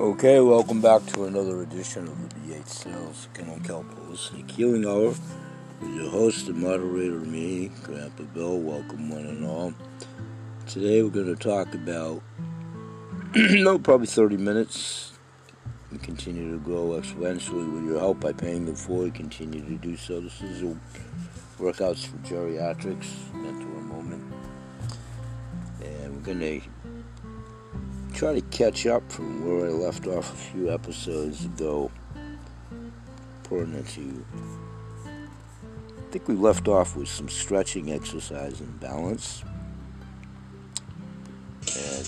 Okay, welcome back to another edition of the BH Sales Kennel Kelp Holistic Healing Hour with your host and moderator, me, Grandpa Bill. Welcome, one and all. Today we're going to talk about, no, probably 30 minutes. We continue to grow exponentially with your help by paying it forward. Continue to do so. This is a workouts for geriatrics, mentor moment. And we're going to try to catch up from where I left off a few episodes ago. Pertinent to, I think we left off with some stretching exercise and balance. And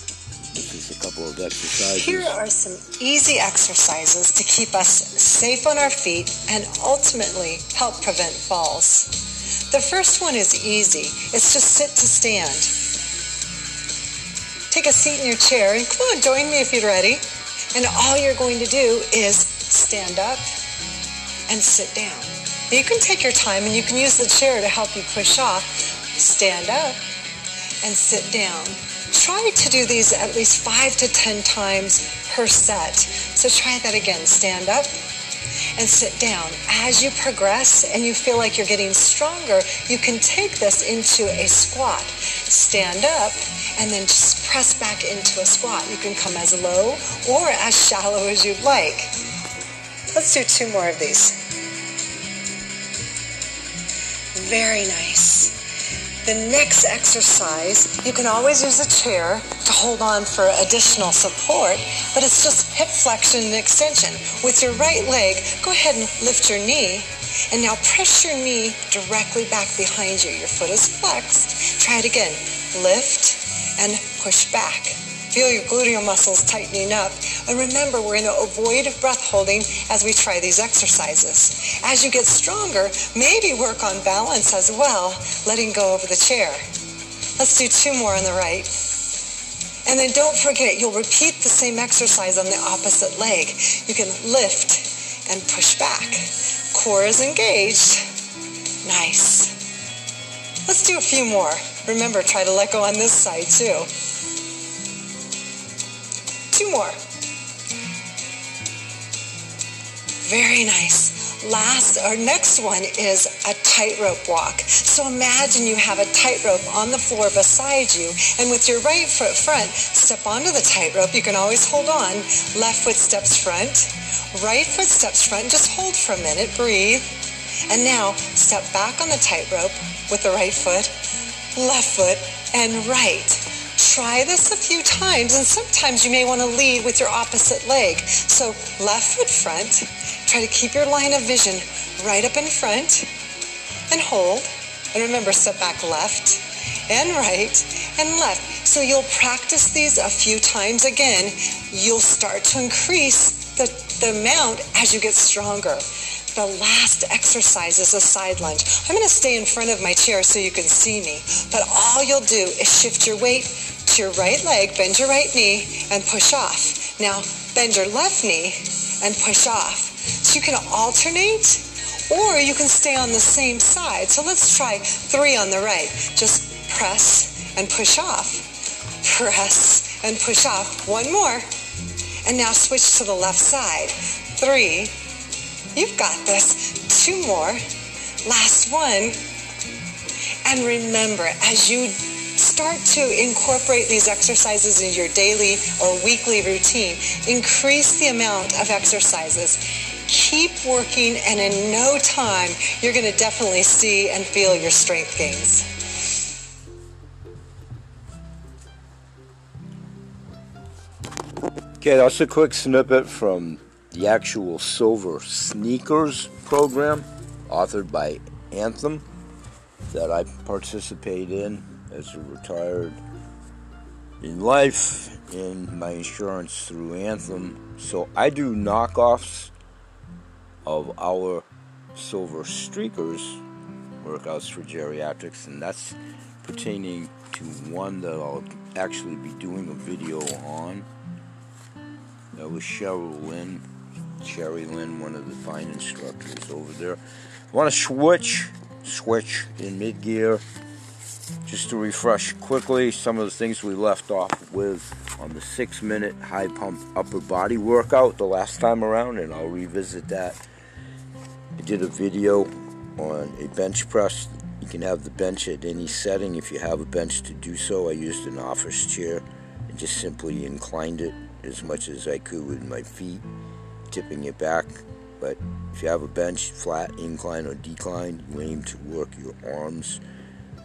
this is a couple of exercises. Here are some easy exercises to keep us safe on our feet and ultimately help prevent falls. The first one is easy. It's just sit to stand. Take a seat in your chair and come on, join me if you're ready. And all you're going to do is stand up and sit down. You can take your time and you can use the chair to help you push off. Stand up and sit down. Try to do these at least five to ten times per set. So try that again. Stand up and sit down. As you progress and you feel like you're getting stronger, you can take this into a squat. Stand up and then just press back into a squat. You can come as low or as shallow as you'd like. Let's do two more of these. Very nice. The next exercise, you can always use a chair to hold on for additional support, but it's just hip flexion and extension. With your right leg, go ahead and lift your knee, and now press your knee directly back behind you. Your foot is flexed. Try it again. Lift, and push back. Feel your gluteal muscles tightening up. And remember, we're going to avoid breath holding as we try these exercises. As you get stronger, maybe work on balance as well, letting go of the chair. Let's do two more on the right. And then don't forget, you'll repeat the same exercise on the opposite leg. You can lift and push back. Core is engaged. Nice. Let's do a few more. Remember, try to let go on this side too. Two more. Very nice. Last, our next one is a tightrope walk. So imagine you have a tightrope on the floor beside you, and with your right foot front, step onto the tightrope. You can always hold on. Left foot steps front, right foot steps front. Just hold for a minute, breathe. And now step back on the tightrope with the right foot, left foot, and right. Try this a few times, and sometimes you may want to lead with your opposite leg. So, left foot front, try to keep your line of vision right up in front, and hold. And remember, step back left and right and left. So, you'll practice these a few times again. You'll start to increase the, the amount as you get stronger. The last exercise is a side lunge. I'm going to stay in front of my chair so you can see me, but all you'll do is shift your weight your right leg, bend your right knee, and push off. Now, bend your left knee and push off. So you can alternate or you can stay on the same side. So let's try three on the right. Just press and push off. Press and push off. One more. And now switch to the left side. Three, You've got this. Two more. Last one. And remember, as you start to incorporate these exercises in your daily or weekly routine, increase the amount of exercises. Keep working, and in no time, you're going to definitely see and feel your strength gains. Okay, that's a quick snippet from the actual Silver Sneakers program, authored by Anthem, that I participate in as a retired in life in my insurance through Anthem. So I do knockoffs of our Silver Sneakers workouts for geriatrics, and that's pertaining to one that I'll actually be doing a video on. That was Cheryl Lynn Sherry Lynn, one of the fine instructors over there. Want to switch, switch in mid gear, just to refresh quickly some of the things we left off with on the six minute high pump upper body workout the last time around, and I'll revisit that. I did a video on a bench press. You can have the bench at any setting if you have a bench to do so. I used an office chair and just simply inclined it as much as I could with my feet, tipping it back. But if you have a bench, flat, incline, or decline, you aim to work your arms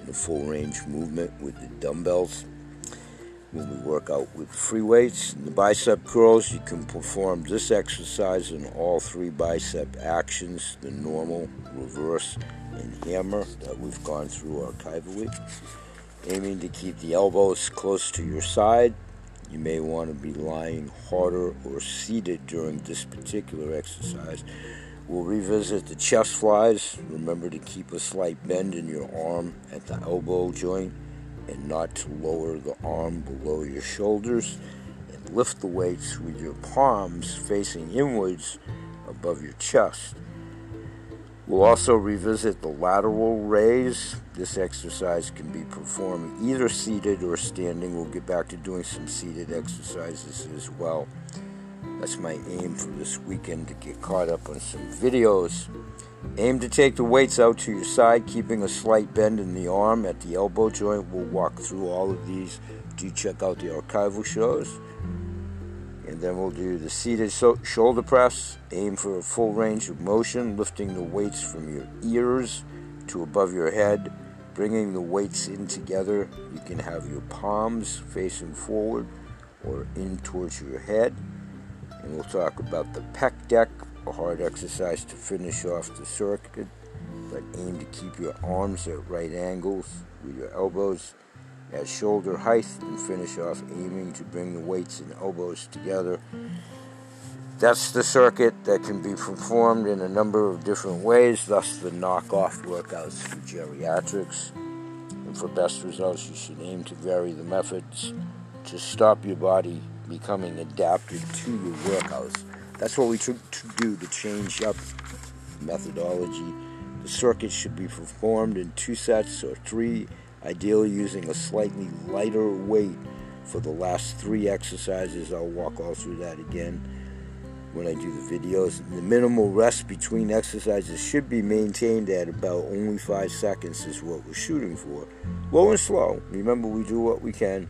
a full range movement with the dumbbells. When we work out with free weights and the bicep curls, you can perform this exercise in all three bicep actions the normal, reverse, and hammer that we've gone through archivally. Aiming to keep the elbows close to your side, you may want to be lying harder or seated during this particular exercise. We'll revisit the chest flies. Remember to keep a slight bend in your arm at the elbow joint and not to lower the arm below your shoulders. And lift the weights with your palms facing inwards above your chest. We'll also revisit the lateral raise. This exercise can be performed either seated or standing. We'll get back to doing some seated exercises as well. That's my aim for this weekend to get caught up on some videos. Aim to take the weights out to your side, keeping a slight bend in the arm at the elbow joint. We'll walk through all of these. Do check out the archival shows. And then we'll do the seated so- shoulder press. Aim for a full range of motion, lifting the weights from your ears to above your head, bringing the weights in together. You can have your palms facing forward or in towards your head. And we'll talk about the pec deck, a hard exercise to finish off the circuit, but aim to keep your arms at right angles with your elbows at shoulder height and finish off aiming to bring the weights and elbows together. That's the circuit that can be performed in a number of different ways, thus the knockoff workouts for geriatrics. And for best results, you should aim to vary the methods to stop your body becoming adapted to your workouts. That's what we to do to change up methodology. The circuit should be performed in two sets or three ideally using a slightly lighter weight for the last three exercises. I'll walk all through that again when I do the videos. The minimal rest between exercises should be maintained at about only five seconds, is what we're shooting for. Low and slow. Remember, we do what we can.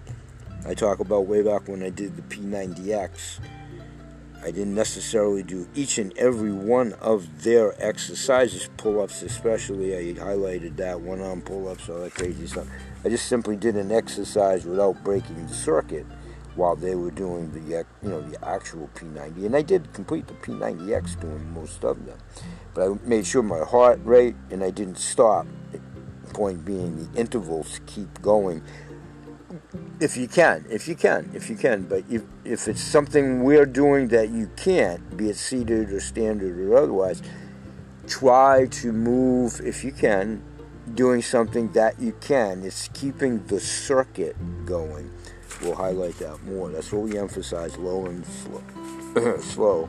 I talk about way back when I did the P90X I didn't necessarily do each and every one of their exercises, pull ups especially. I highlighted that one arm pull ups, all that crazy stuff. I just simply did an exercise without breaking the circuit while they were doing the you know the actual P90, and I did complete the P90X doing most of them. But I made sure my heart rate and I didn't stop. Point being, the intervals keep going if you can, if you can, if you can. But if, if it's something we're doing that you can't, be it seated or standard or otherwise, try to move, if you can, doing something that you can. It's keeping the circuit going. We'll highlight that more. That's what we emphasize low and slow, slow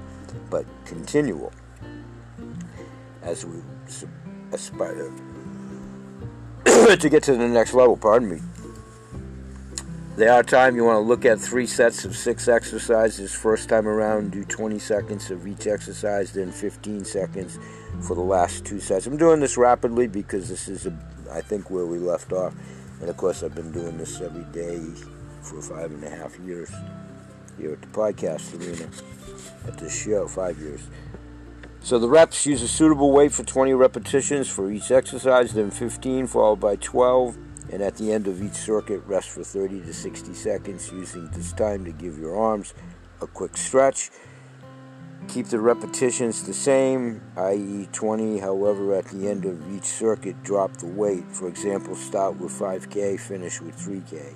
but continual as we aspire to get to the next level. Pardon me. There are time you want to look at three sets of six exercises. First time around, do 20 seconds of each exercise, then 15 seconds for the last two sets. I'm doing this rapidly because this is, a, I think, where we left off. And of course, I've been doing this every day for five and a half years here at the podcast arena, at this show, five years. So the reps use a suitable weight for 20 repetitions for each exercise, then 15 followed by 12 and at the end of each circuit, rest for 30 to 60 seconds, using this time to give your arms a quick stretch. Keep the repetitions the same, i.e., 20. However, at the end of each circuit, drop the weight. For example, start with 5K, finish with 3K.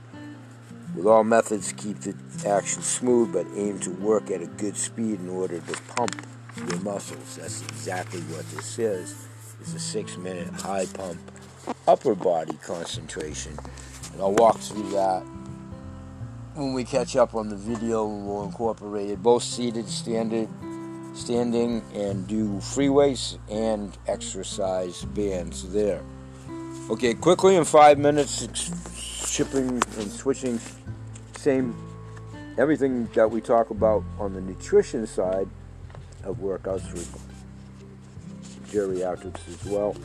With all methods, keep the action smooth, but aim to work at a good speed in order to pump your muscles. That's exactly what this is. It's a six-minute high pump upper body concentration. And I'll walk through that when we catch up on the video. We'll incorporate it both seated, standard, standing, and do free weights and exercise bands there. Okay, quickly in five minutes, shipping and switching, same everything that we talk about on the nutrition side of workouts geriatrics as well.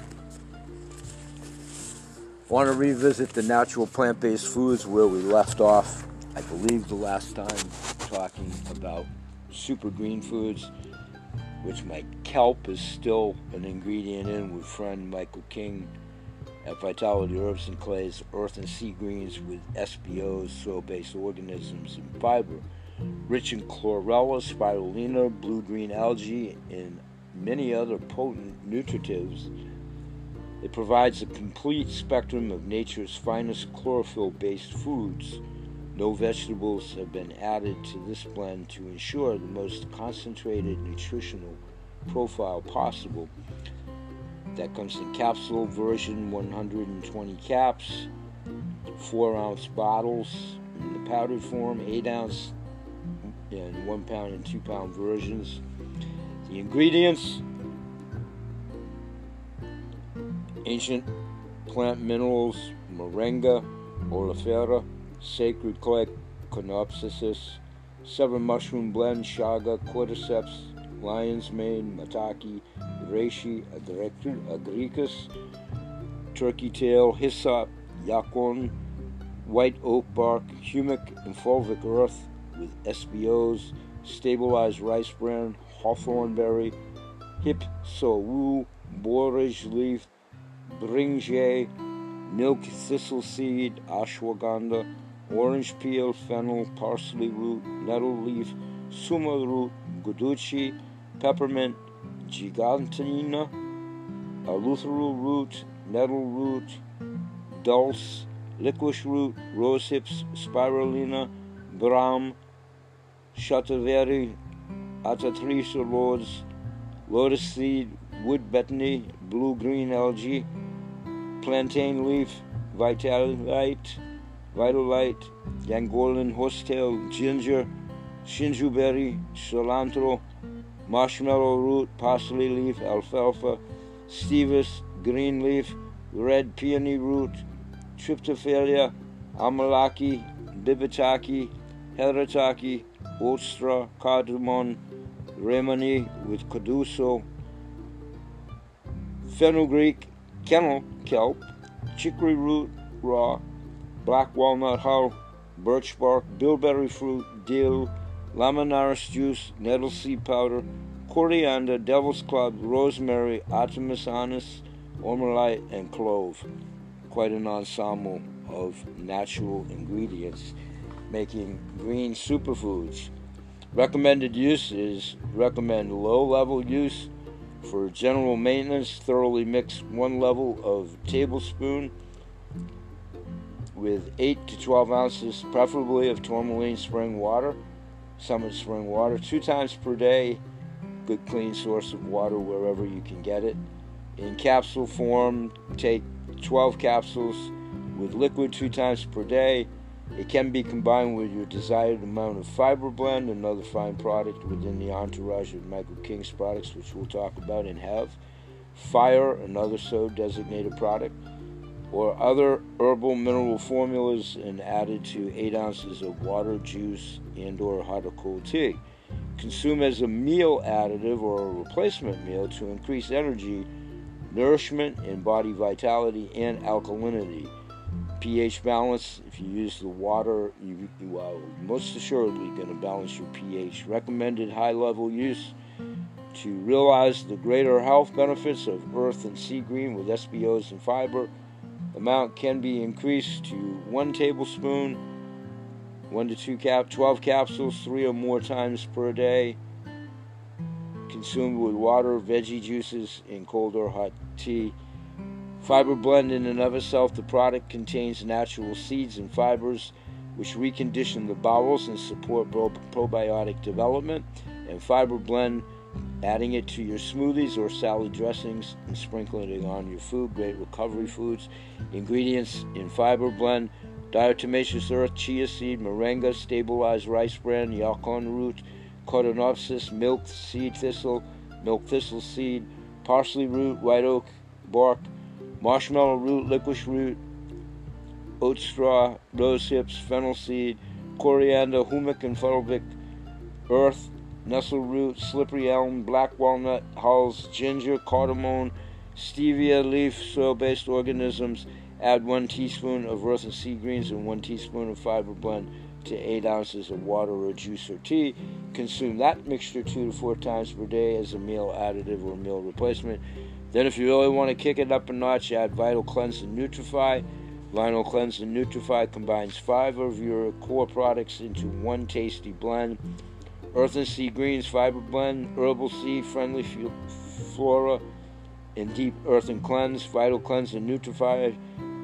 Want to revisit the natural plant based foods where we left off, I believe, the last time talking about super green foods, which my kelp is still an ingredient in with friend Michael King at Vitality Herbs and Clays, Earth and Sea Greens with SBOs, soil based organisms, and fiber, rich in chlorella, spirulina, blue green algae, and many other potent nutritives. It provides a complete spectrum of nature's finest chlorophyll based foods. No vegetables have been added to this blend to ensure the most concentrated nutritional profile possible. That comes in capsule version 120 caps, 4 ounce bottles in the powdered form, 8 ounce and 1 pound and 2 pound versions. The ingredients ancient plant minerals, moringa, oleifera, sacred clay, codonopsis, seven mushroom blend, chaga, cordyceps, lion's mane, maitake, reishi, agaricus, turkey tail, hyssop, yacon, white oak bark, humic and fulvic earth with SBOs, stabilized rice bran, hawthorn berry, hip so woo, borage leaf, brinjay, milk thistle seed, ashwagandha, orange peel, fennel, parsley root, nettle leaf, suma root, guduchi, peppermint, gigartina, eleuthero root, nettle root, dulse, licorice root, rose hips, spirulina, brahm, shatavari, atatrice lords, lotus seed, wood betony, blue green algae, plantain leaf, vitalite, vitalite, Angolan horsetail, ginger, shinju berry, cilantro, marshmallow root, parsley leaf, alfalfa, stevus, green leaf, red peony root, tryptophalia, amalaki, bibhitaki, haritaki, ostra, cardamom, remini with caduso, fenugreek, kennel kelp, chicory root raw, black walnut hull, birch bark, bilberry fruit, dill, laminaris juice, nettle seed powder, coriander, devil's club, rosemary, artemis anise, ormolite, and clove. Quite an ensemble of natural ingredients making green superfoods. Recommended use is recommend low level use for general maintenance, thoroughly mix one level of tablespoon with 8 to 12 ounces, preferably of tourmaline spring water, summit spring water, two times per day. Good clean source of water wherever you can get it. In capsule form, take 12 capsules with liquid two times per day it can be combined with your desired amount of fiber blend, another fine product within the entourage of Michael King's products, which we'll talk about and have. Fire, another so designated product, or other herbal mineral formulas, and added to 8 ounces of water, juice, and/or hot or cold tea. Consume as a meal additive or a replacement meal to increase energy, nourishment, and body vitality and alkalinity pH balance. If you use the water, you, you are most assuredly going to balance your pH. Recommended high level use to realize the greater health benefits of earth and sea green with SBOs and fiber. Amount can be increased to one tablespoon, one to two cap, 12 capsules, three or more times per day. Consumed with water, veggie juices, and cold or hot tea. Fiber blend in and of itself, the product contains natural seeds and fibers which recondition the bowels and support probiotic development. And fiber blend, adding it to your smoothies or salad dressings and sprinkling it on your food. Great recovery foods. Ingredients in fiber blend diatomaceous earth, chia seed, moringa, stabilized rice bran, yacon root, codonopsis, milk seed thistle, milk thistle seed, parsley root, white oak bark, marshmallow root, licorice root, oat straw, rose hips, fennel seed, coriander, humic and fulvic earth, nettle root, slippery elm, black walnut hulls, ginger, cardamom, stevia leaf, soil-based organisms. Add one teaspoon of earth and sea greens and one teaspoon of fiber blend to eight ounces of water or juice or tea. Consume that mixture two to four times per day as a meal additive or meal replacement. Then, if you really want to kick it up a notch, add Vital Cleanse and Nutrify. Vital Cleanse and Nutrify combines five of your core products into one tasty blend. Earth and Sea Greens Fiber Blend, Herbal Sea Friendly Flora, and Deep Earth and Cleanse. Vital Cleanse and Nutrify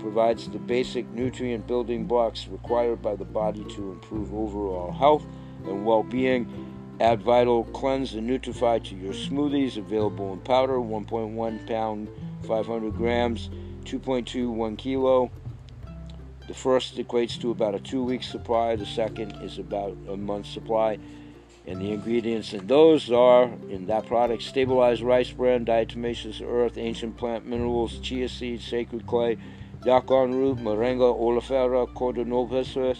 provides the basic nutrient building blocks required by the body to improve overall health and well being. Add Vital Cleanse and Nutrify to your smoothies, available in powder, 1.1 pound, 500 grams, 2.2, 1 kilo. The first equates to about a two week supply, the second is about a month supply. And the ingredients in those are in that product stabilized rice bran, diatomaceous earth, ancient plant minerals, chia seeds, sacred clay, Yacon root, Moringa oleifera, Cordynoposis,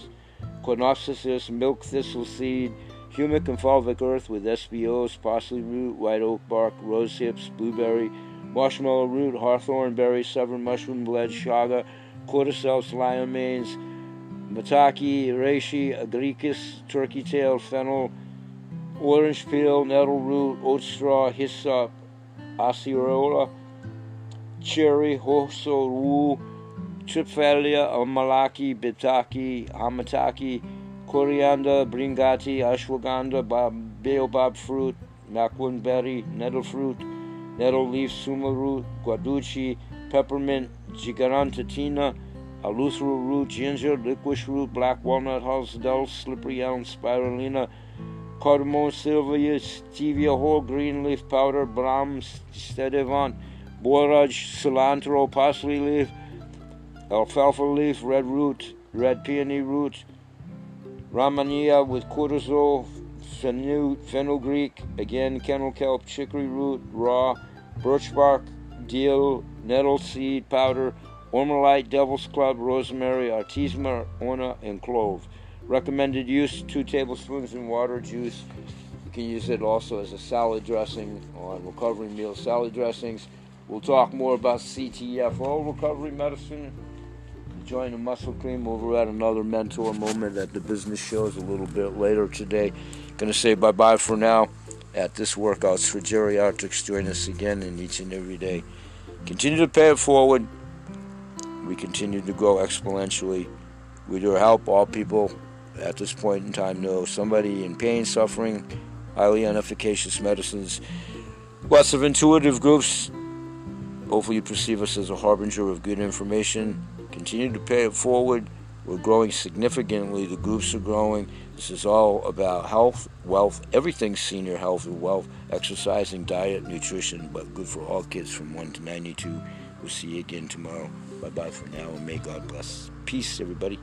Cornopsis, milk thistle seed, humic and fulvic earth with SBOs, parsley root, white oak bark, rose hips, blueberry, marshmallow root, hawthorn berry, severed mushroom blend, chaga, cordyceps, liamanes, maitake, reishi, agaricus, turkey tail, fennel, orange peel, nettle root, oat straw, hyssop, acerola, cherry, hoso, woo, Triphalia, Amalaki, Bitaki, Hamataki, Coriander, Bringati, Ashwagandha, Baobab fruit, Maquin berry, nettle fruit, nettle leaf, suma root, guduchi, peppermint, gigantatina, eleuthero root, ginger, licorice root, black walnut dull, slippery elm, spirulina, cardamom, sylvia, stevia whole, green leaf powder, brahms, stedivant, borage, cilantro, parsley leaf, alfalfa leaf, red root, red peony root, rehmannia with cortisol, fenugreek, again kennel kelp, chicory root, raw, birch bark, dill, nettle seed powder, ormolite, devil's club, rosemary, artemisia, orna, and clove. Recommended use 2 tablespoons in water juice. You can use it also as a salad dressing on recovery meal salad dressings. We'll talk more about CTFO recovery medicine join the muscle cream over at another mentor moment at the business shows a little bit later today. Gonna say bye bye for now at this workouts for geriatrics. Join us again in each and every day. Continue to pay it forward. We continue to grow exponentially. With your help, all people at this point in time know somebody in pain, suffering, highly inefficacious medicines, lots of intuitive groups. Hopefully, you perceive us as a harbinger of good information Continue to pay it forward. We're growing significantly. The groups are growing. This is all about health, wealth, everything senior health and wealth, exercising, diet, nutrition, but good for all kids from 1 to 92. We'll see you again tomorrow. Bye bye for now, and may God bless. Peace, everybody.